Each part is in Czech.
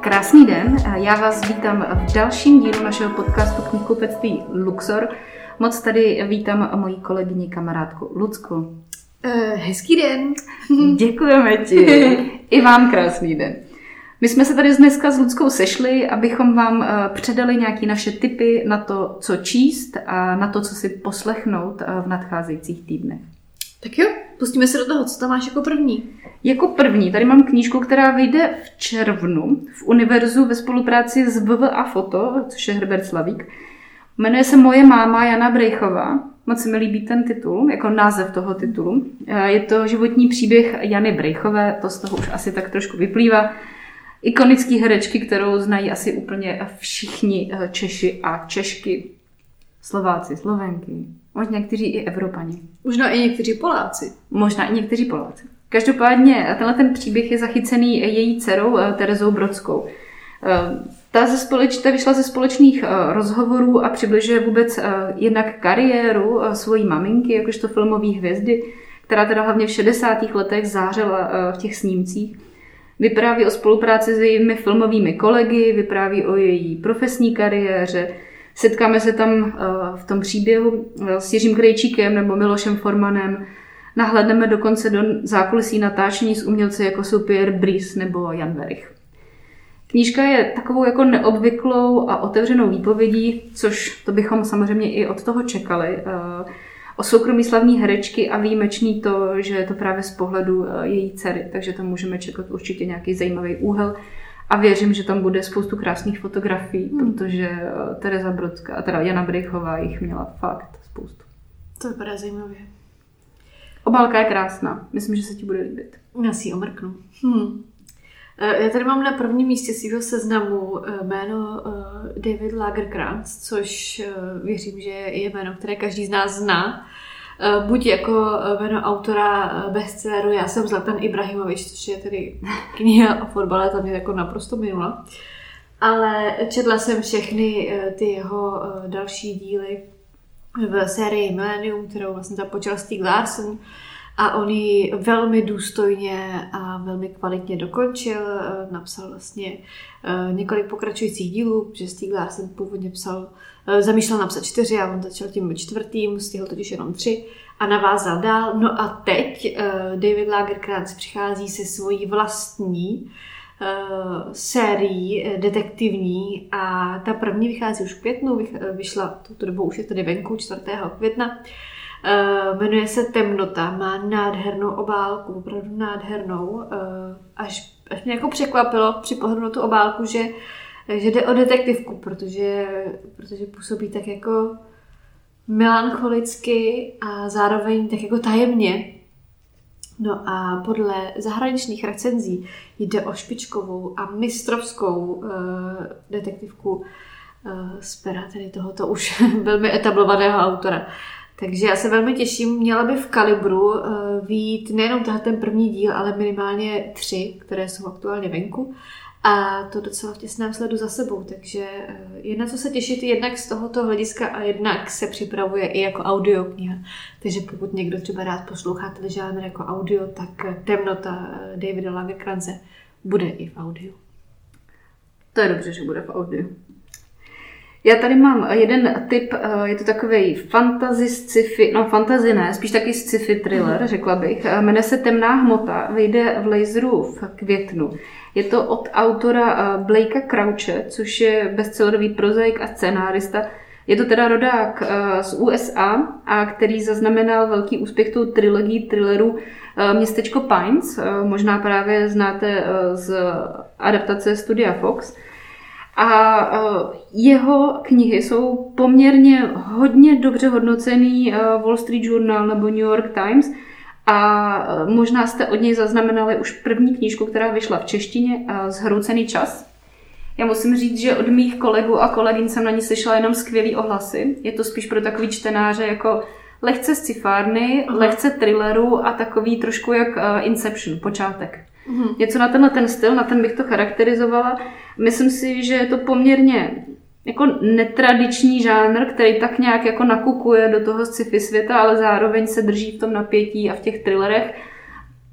Krásný den, já vás vítám v dalším dílu našeho podcastu knihkupectví Luxor. Moc tady vítám moji kolegyni, kamarádku Lucku. Uh, hezký den. Děkujeme ti. I vám krásný den. My jsme se tady dneska s Ludskou sešli, abychom vám eh, předali nějaké naše tipy na to, co číst a na to, co si poslechnout eh, v nadcházejících týdnech. Tak jo, pustíme se do toho, co tam máš jako první. Jako první, tady mám knížku, která vyjde v červnu v univerzu ve spolupráci s VV a Foto, což je Herbert Slavík. Jmenuje se Moje máma Jana Brejchová. Moc se mi líbí ten titul, jako název toho titulu. Eh, je to životní příběh Jany Brejchové, to z toho už asi tak trošku vyplývá ikonický herečky, kterou znají asi úplně všichni eh, Češi a Češky. Slováci, Slovenky, možná někteří i Evropani. Možná i někteří Poláci. Možná i někteří Poláci. Každopádně tenhle ten příběh je zachycený její dcerou eh, Terezou Brodskou. Eh, ta, ze společ, ta vyšla ze společných rozhovorů a přibližuje vůbec jednak kariéru svojí maminky, jakožto filmové hvězdy, která teda hlavně v 60. letech zářila v těch snímcích. Vypráví o spolupráci s jejími filmovými kolegy, vypráví o její profesní kariéře. Setkáme se tam eh, v tom příběhu eh, s Jiřím Krejčíkem nebo Milošem Formanem. Nahledneme dokonce do zákulisí natáčení s umělci jako jsou Pierre Brice nebo Jan Verich. Knížka je takovou jako neobvyklou a otevřenou výpovědí, což to bychom samozřejmě i od toho čekali. Eh, o soukromí slavní herečky a výjimečný to, že je to právě z pohledu její dcery, takže tam můžeme čekat určitě nějaký zajímavý úhel. A věřím, že tam bude spoustu krásných fotografií, hmm. protože eh, Tereza Brodská, teda Jana Brejchová jich měla fakt spoustu. To vypadá zajímavě. Obálka je krásná. Myslím, že se ti bude líbit. Já si ji omrknu. Hmm. Eh, já tady mám na prvním místě svého seznamu jméno David Lagerkrantz, což věřím, že je jméno, které každý z nás zná. Eh, buď jako eh, jméno autora eh, bestselleru Já jsem Zlatan Ibrahimovič, což je tedy kniha o fotbale, tam je jako naprosto minula. Ale četla jsem všechny ty jeho další díly v sérii Millennium, kterou vlastně započal Stieg Larsson a on ji velmi důstojně a velmi kvalitně dokončil. Napsal vlastně několik pokračujících dílů, že Stieg Larsson původně psal zamýšlel napsat čtyři a on začal tím čtvrtým, stihl totiž jenom tři a navázal dál. No a teď uh, David Lagerkrantz přichází se svojí vlastní uh, sérií detektivní a ta první vychází už v květnu, vyšla tuto dobu už je tady venku 4. května. Jmenuje se Temnota, má nádhernou obálku, opravdu nádhernou. Až, až mě jako překvapilo při pohledu na tu obálku, že uh, že jde o detektivku, protože, protože působí tak jako melancholicky a zároveň tak jako tajemně. No a podle zahraničních recenzí jde o špičkovou a mistrovskou uh, detektivku uh, z pera tedy tohoto už velmi etablovaného autora. Takže já se velmi těším, měla by v Kalibru uh, výjít nejenom ten první díl, ale minimálně tři, které jsou aktuálně venku. A to docela v těsném sledu za sebou, takže eh, jedna co se těšit jednak z tohoto hlediska a jednak se připravuje i jako audiokniha. Takže pokud někdo třeba rád poslouchá ten žánr jako audio, tak eh, Temnota eh, Davida Lagerkrance bude i v audiu. To je dobře, že bude v audiu. Já tady mám jeden tip, je to takový fantasy sci-fi, no fantasy ne, spíš taky sci-fi thriller, mm. řekla bych. Jmenuje se Temná hmota, vyjde v laseru v květnu. Je to od autora eh, Blakea Crouche, což je bestsellerový prozaik a scénárista. Je to teda rodák eh, z USA, a který zaznamenal velký úspěch tou trilogií thrillerů eh, Městečko Pines. Možná právě znáte z adaptace Studia Fox. A jeho knihy jsou poměrně hodně dobře hodnocený Wall Street Journal nebo New York Times – a možná jste od něj zaznamenali už první knížku, která vyšla v češtině, Zhroucený čas. Já musím říct, že od mých kolegů a kolegyň jsem na ní slyšela jenom skvělý ohlasy. Je to spíš pro takový čtenáře jako lehce scifárny, lehce thrilleru a takový trošku jak Inception, počátek. Uh-huh. Něco na tenhle ten styl, na ten bych to charakterizovala. Myslím si, že je to poměrně jako netradiční žánr, který tak nějak jako nakukuje do toho sci-fi světa, ale zároveň se drží v tom napětí a v těch thrillerech.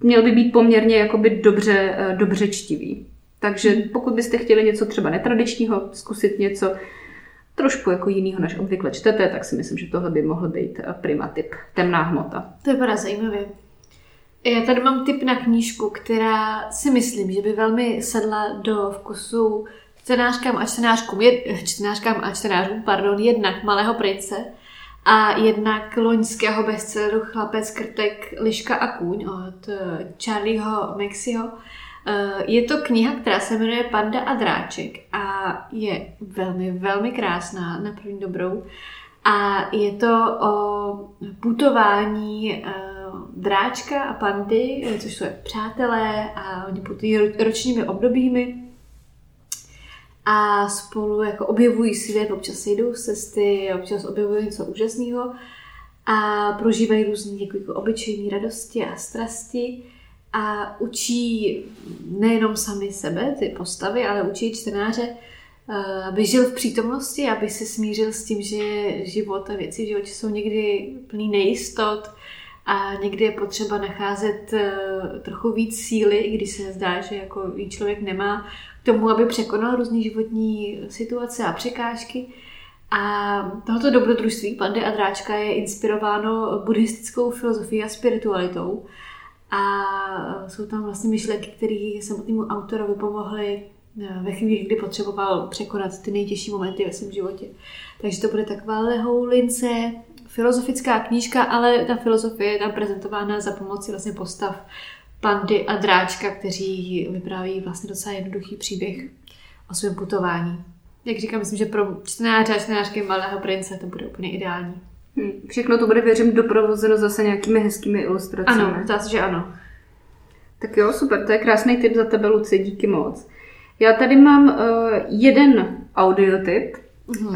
měl by být poměrně jakoby dobře, eh, dobře čtivý. Takže hmm. pokud byste chtěli něco třeba netradičního, zkusit něco trošku jako jinýho, než obvykle čtete, tak si myslím, že tohle by mohl být eh, prima tip. Temná hmota. To vypadá zajímavě. Já tady mám tip na knížku, která si myslím, že by velmi sedla do vkusu čtenářkám a čtenářkům, jed, čtenářkám a čtenářům, pardon, jednak Malého prince a jednak loňského bestselleru Chlapec, krtek, liška a kůň od eh, Charlieho Maxiho. Eh, je to kniha, která se jmenuje Panda a dráček a je velmi, velmi krásná na první dobrou. A je to o putování eh, dráčka a pandy, což jsou přátelé a oni putují ročními obdobími. A spolu jako objevují svět, občas se jdou cesty, občas objevují něco úžasného a prožívají různé jako, jako obyčejní radosti a strasti a učí nejenom sami sebe, ty postavy, ale učí čtenáře, eh, aby žil v přítomnosti, aby se smířil s tím, že život a věci v životě jsou někdy plný nejistot a někdy je potřeba nacházet eh, trochu víc síly, i když se zdá, že jako člověk nemá k tomu, aby překonal různé životní situace a překážky. A tohoto dobrodružství Pandy a Dráčka je inspirováno buddhistickou filozofií a spiritualitou. A jsou tam vlastně myšlenky, které samotnému autorovi pomohly eh, ve chvíli, kdy potřeboval překonat ty nejtěžší momenty ve svém životě. Takže to bude taková lehoulince, filozofická knížka, ale ta filozofie je tam prezentována za pomoci vlastně postav pandy a dráčka, kteří vypráví vlastně docela jednoduchý příběh o svém putování. Jak říkám, myslím, že pro čtenáře a čtenářky Malého prince to bude úplně ideální. Hmm. Všechno to bude, věřím, doprovozeno zase nějakými hezkými ilustracemi. Ano, zdá se, že ano. Tak jo, super, to je krásný tip za tebe, Luci, díky moc. Já tady mám uh, jeden audiotip. Uh-huh. Uh,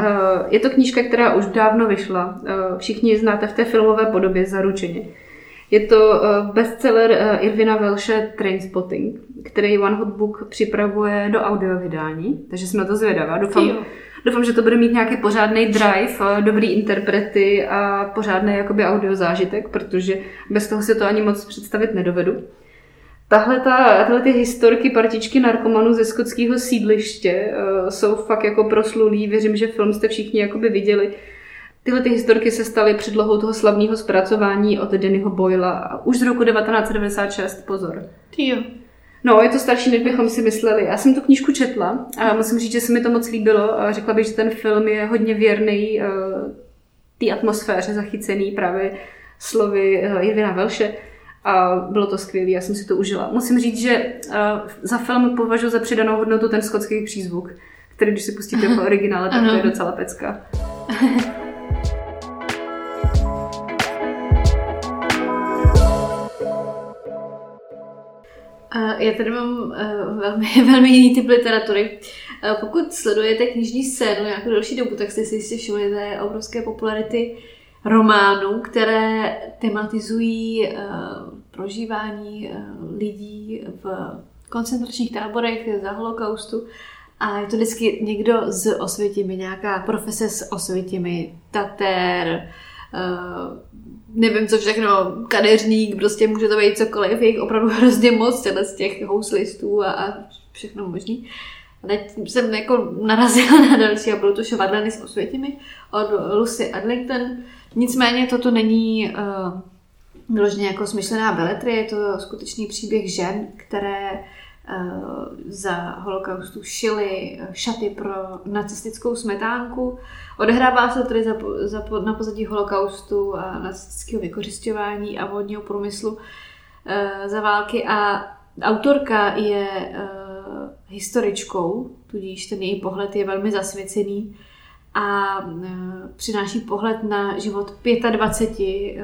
je to knížka, která už dávno vyšla. Uh, všichni ji znáte v té filmové podobě zaručeně. Je to uh, bestseller Irvina Welše Trainspotting, který One Hot Book připravuje do audiovydání, takže jsme to zvědavá. Doufám, doufám, že to bude mít nějaký pořádný drive, dobrý interprety a pořádný jakoby audio zážitek, protože bez toho si to ani moc představit nedovedu. Tahle ta, tahle ty historky partičky narkomanů ze skotského sídliště uh, jsou fakt jako proslulý. Věřím, že film jste všichni jakoby viděli. Tyhle ty historky se staly předlohou toho slavného zpracování od Dannyho Boyla už z roku 1996, pozor. Jo. No, je to starší, než bychom si mysleli. Já jsem tu knížku četla a musím říct, že se mi to moc líbilo. A řekla bych, že ten film je hodně věrný uh, té atmosféře zachycený právě slovy uh, Jirvina Velše a bylo to skvělé, já jsem si to užila. Musím říct, že uh, za film považuji za přidanou hodnotu ten skotský přízvuk, který když si pustíte po originále, tak to je docela pecka. Já tady mám uh, velmi, velmi jiný typ literatury. Pokud sledujete knižní scénu nějakou další dobu, tak jste si jistě všimli té obrovské popularity románů, které tematizují prožívání uh, lidí v koncentračních táborech za holokaustu. A je to vždycky někdo z Osvětimi, nějaká profese z Osvětimi, Tater, uh, nevím co všechno, kadeřník, prostě může to být cokoliv, je jich opravdu hrozně moc z těch houslistů a, a všechno možný. A teď jsem jako narazila na další a bylo to šovadleny s osvětěmi od Lucy Adlington. Nicméně toto není uh, vyloženě jako smyšlená beletry, je to skutečný příběh žen, které uh, za holokaustu šily šaty pro nacistickou smetánku. Odehrává se tedy za, za, na pozadí holokaustu a nacistického vykořišťování a vodního průmyslu uh, za války a autorka je historičkou, tudíž ten její pohled je velmi zasvěcený a e, přináší pohled na život 25 e,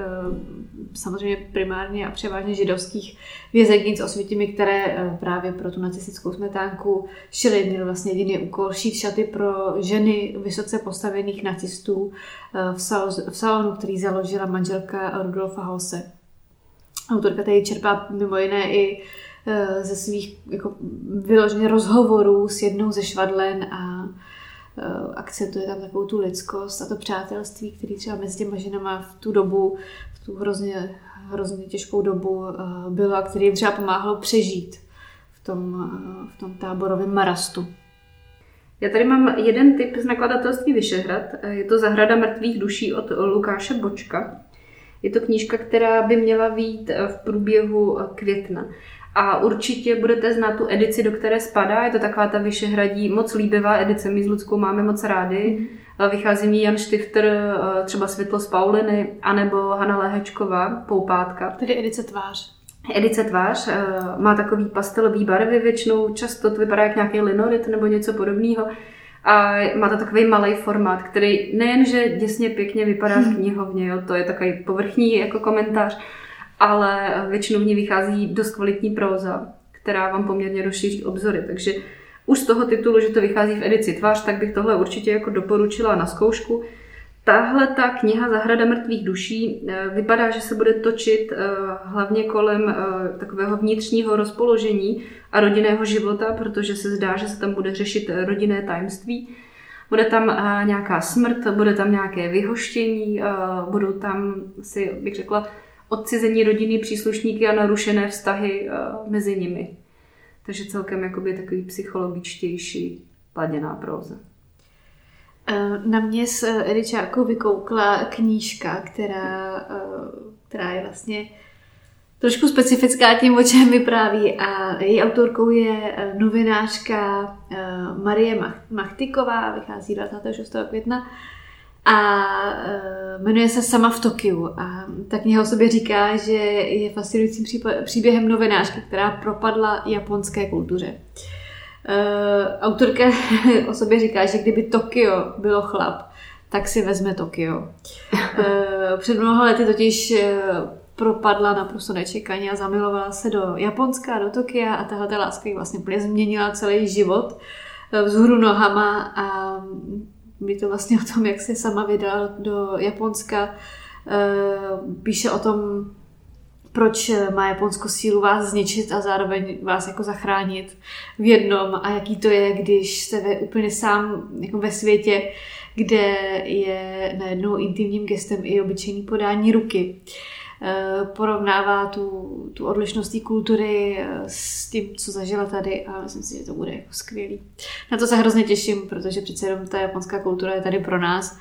samozřejmě primárně a převážně židovských vězenic osvětimi, které e, právě pro tu nacistickou smetánku šily. Měl vlastně jediný úkol šít šaty pro ženy vysoce postavených nacistů v, sal, v salonu, který založila manželka Rudolfa Hose. Autorka tady čerpá mimo jiné i ze svých jako, vyloženě rozhovorů s jednou ze švadlen a akcentuje tam takovou tu lidskost a to přátelství, který třeba mezi těma ženama v tu dobu, v tu hrozně, hrozně těžkou dobu bylo a který jim třeba pomáhalo přežít v tom, v tom táborovém marastu. Já tady mám jeden tip z nakladatelství Vyšehrad. Je to Zahrada mrtvých duší od Lukáše Bočka. Je to knížka, která by měla být v průběhu května. A určitě budete znát tu edici, do které spadá. Je to taková ta Vyšehradí, moc líbivá edice. My s Ludskou máme moc rádi. Mm. Vychází mi Jan Štifter, třeba Světlo z Pauliny, anebo Hanna Lehečková, Poupátka. Tedy edice Tvář. Edice tvář eh, má takový pastelový barvy většinou, často to vypadá jak nějaký linorit nebo něco podobného. A má to takový malý formát, který nejenže děsně pěkně vypadá v knihovně, jo, to je takový povrchní jako komentář, ale většinou v ní vychází dost kvalitní próza, která vám poměrně rozšíří obzory. Takže už z toho titulu, že to vychází v edici tvář, tak bych tohle určitě jako doporučila na zkoušku. Tahle ta kniha Zahrada mrtvých duší eh, vypadá, že se bude točit eh, hlavně kolem eh, takového vnitřního rozpoložení a rodinného života, protože se zdá, že se tam bude řešit rodinné tajemství. Bude tam nějaká smrt, bude tam nějaké vyhoštění, budou tam, si bych řekla, odcizení rodiny příslušníky a narušené vztahy mezi nimi. Takže celkem jakoby takový psychologičtější pladěná próza. Eh, na mě s eh, Edičákou vykoukla knížka, která, eh, která je vlastně trošku specifická tím, o čem vypráví. A její autorkou je novinářka Marie Machtiková, vychází 26. května a jmenuje se Sama v Tokiu. A ta kniha o sobě říká, že je fascinujícím příběhem novinářky, která propadla japonské kultuře. Uh, autorka o sobě říká, že kdyby Tokio bylo chlap, tak si vezme Tokio. Uh, před mnoha lety totiž propadla naprosto nečekaně a zamilovala se do Japonska, do Tokia a tahle láska ji vlastně úplně změnila celý život vzhůru nohama a je to vlastně o tom, jak se sama vydala do Japonska. Píše o tom, proč má Japonsko sílu vás zničit a zároveň vás jako zachránit v jednom a jaký to je, když jste ve, úplně sám jako ve světě, kde je najednou intimním gestem i obyčejný podání ruky. Eh, porovnává tu, tu odlišnost kultury eh, s tím, co zažila tady a myslím si, že to bude jako skvělý. Na to se hrozně těším, protože přece jenom ta japonská kultura je tady pro nás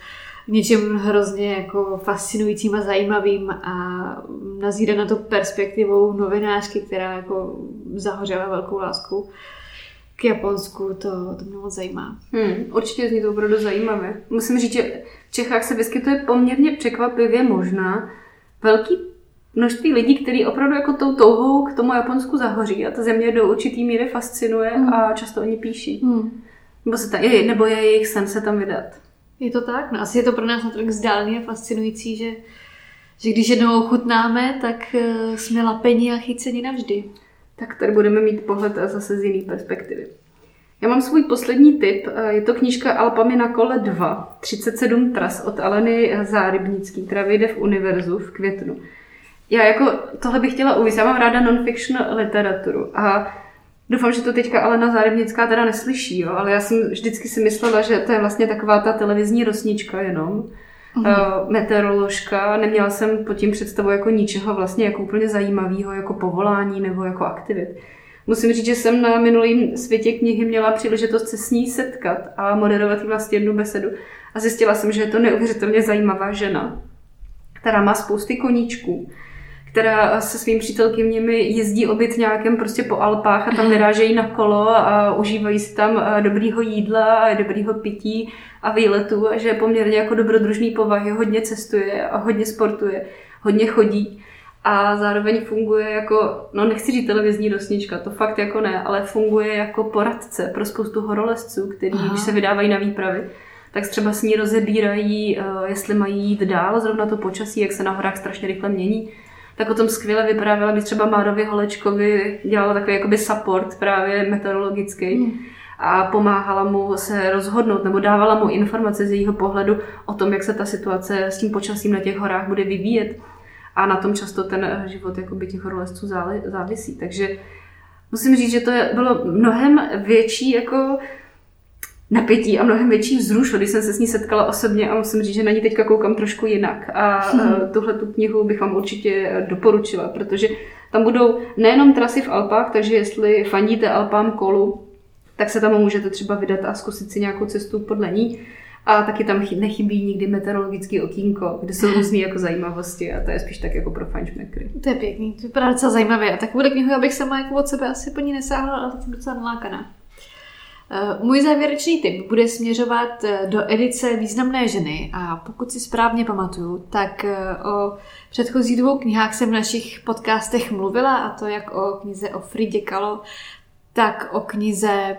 něčem hrozně jako fascinujícím a zajímavým a nazírá na to perspektivou novinářky, která jako zahořela velkou lásku k Japonsku, to, to mě moc zajímá. Hmm, určitě zní to opravdu zajímavé. Musím říct, že v Čechách se vyskytuje poměrně překvapivě možná velký množství lidí, kteří opravdu jako tou touhou k tomu Japonsku zahoří a ta země do určitý míry fascinuje hmm. a často oni píší. Hmm. Nebo, se ta, nebo je jejich sen se tam vydat. Je to tak? No asi je to pro nás natolik vzdálený a fascinující, že, že když jednou ochutnáme, tak uh, jsme lapení a chyceni navždy. Tak tady budeme mít pohled zase z jiné perspektivy. Já mám svůj poslední tip. Eh, je to knížka Alpami na kole 2, 37 tras od Aleny Zárybnický, která vyjde v Univerzu v květnu. Já jako tohle bych chtěla uvést. Já mám ráda non-fiction literaturu a Doufám, že to teďka Alena Zárybnická teda neslyší, jo? ale já jsem vždycky si myslela, že to je vlastně taková ta televizní rosnička jenom, uh-huh. uh, meteoroložka. Neměla jsem pod tím představu jako ničeho vlastně jako úplně zajímavého, jako povolání nebo jako aktivit. Musím říct, že jsem na minulém světě knihy měla příležitost se s ní setkat a moderovat vlastně jednu besedu. A zjistila jsem, že je to neuvěřitelně zajímavá žena, která má spousty koníčků která se svým přítelkyněmi jezdí obyt nějakém prostě po Alpách a tam vyrážejí na kolo a užívají si tam eh, dobrýho jídla a dobrýho pití a výletu a že je poměrně jako dobrodružný povahy, hodně cestuje a hodně sportuje, hodně chodí a zároveň funguje jako, no nechci říct televizní rosnička, to fakt jako ne, ale funguje jako poradce pro spoustu horolezců, kteří, když se vydávají na výpravy, tak třeba s ní rozebírají, eh, jestli mají jít dál, zrovna to počasí, jak se na horách strašně rychle mění, tak o tom skvěle vyprávěla, když třeba Márovi Holečkovi dělala takový jakoby support právě meteorologický. Mm. A pomáhala mu se rozhodnout, nebo dávala mu informace z jejího pohledu o tom, jak se ta situace s tím počasím na těch horách bude vyvíjet. A na tom často ten život jakoby těch horolezců závisí. Takže musím říct, že to bylo mnohem větší jako napětí a mnohem větší vzruš, když jsem se s ní setkala osobně a musím říct, že na ní teďka koukám trošku jinak. A hmm. tuhle tu knihu bych vám určitě doporučila, protože tam budou nejenom trasy v Alpách, takže jestli fandíte Alpám kolu, tak se tam můžete třeba vydat a zkusit si nějakou cestu podle ní. A taky tam nechybí nikdy meteorologický okýnko, kde jsou různé jako zajímavosti a to je spíš tak jako pro fančmekry. To je pěkný, to vypadá docela zajímavě. A takovou knihu, abych sama jako od sebe asi po ní nesáhla, ale teď jsem docela nalákaná. Eh, můj závěrečný tip bude směřovat eh, do edice Významné ženy a pokud si správně pamatuju, tak eh, o předchozích dvou knihách jsem v našich podcastech mluvila a to jak o knize o Fridě Kalo, tak o knize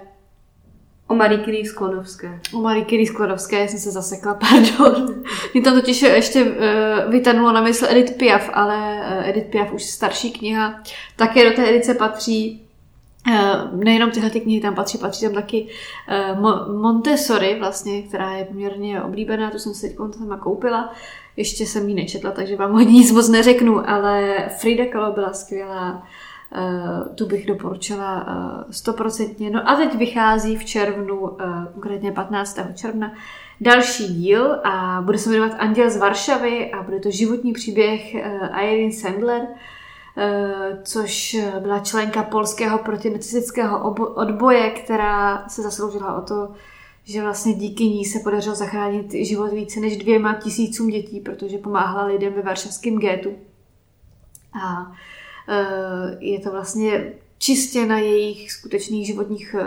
O Marie Curie Sklodovské. O Marie Curie Sklodovské jsem se zasekla, pardon. Mě tam totiž ještě uh, vytanulo na mysl Edith Piaf, ale Edith Piaf už starší kniha. Také do té edice patří nejenom tyhle ty knihy tam patří, patří tam taky uh, Montessori vlastně, která je poměrně oblíbená, tu jsem si teď sama koupila. Ještě jsem ji nečetla, takže vám hodně nic moc neřeknu, ale Frida Kahlo byla skvělá Uh, tu bych doporučila eh, stoprocentně. No a teď vychází v červnu, konkrétně 15. června, další díl a bude se jmenovat Anděl z Varšavy a bude to životní příběh Irene Sandler, což byla členka polského protinacistického odboje, která se zasloužila o to, že vlastně díky ní se podařilo zachránit život více než dvěma tisícům dětí, protože pomáhala lidem ve varšavském gétu. A Eh, je to vlastně čistě na jejich skutečných životních eh,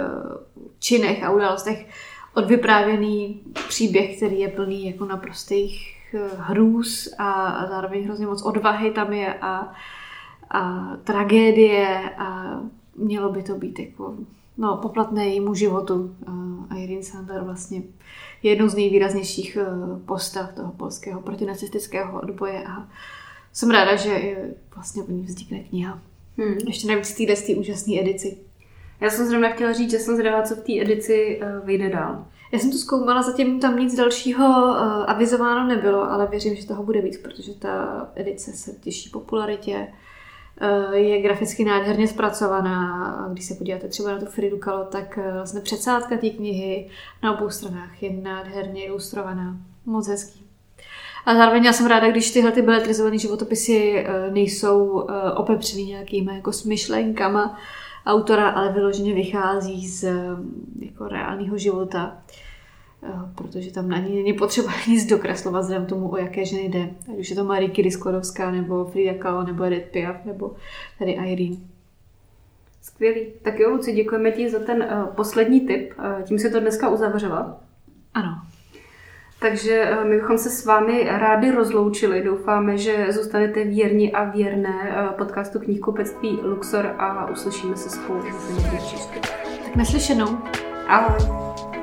činech a událostech odvyprávěný příběh, který je plný jako naprostých eh, hrůz a zároveň hrozně moc odvahy tam je a, a tragédie a mělo by to být jako no, poplatné jejímu životu. A Irene Sandler vlastně je jednou z nejvýraznějších postav toho polského protinacistického odboje a jsem ráda, že vlastně o ní vznikne kniha. Hmm. Ještě navíc v téhle úžasné edici. Já jsem zrovna chtěla říct, že jsem zvědavá, co v té edici uh, vyjde dál. Já jsem to zkoumala, zatím tam nic dalšího uh, avizováno nebylo, ale věřím, že toho bude víc, protože ta edice se těší popularitě. Uh, je graficky nádherně zpracovaná. Když se podíváte třeba na tu Fridu Kalo, tak uh, vlastně předsádka té knihy na obou stranách je nádherně ilustrovaná. Moc hezký. A zároveň já jsem ráda, když tyhle ty beletrizované životopisy eh, nejsou eh, opepřený nějakýma jako smyšlenkama autora, ale vyloženě vychází z eh, jako reálného života protože tam ani není potřeba nic dokreslovat vzhledem tomu, o jaké ženy jde. Ať už je to Marie Curie Sklodovská, nebo Frida Kahlo, nebo Edith Piaf, nebo tady Irene. Skvělý. Tak jo, Luci, děkujeme ti za ten uh, poslední tip. Uh, tím se to dneska uzavřela. Ano. Takže eh, my bychom se s vámi rádi rozloučili. Doufáme, že zůstanete věrni a věrné eh, podcastu knihkupectví Luxor a uslyšíme se spolu. Tak naslyšenou. Ahoj.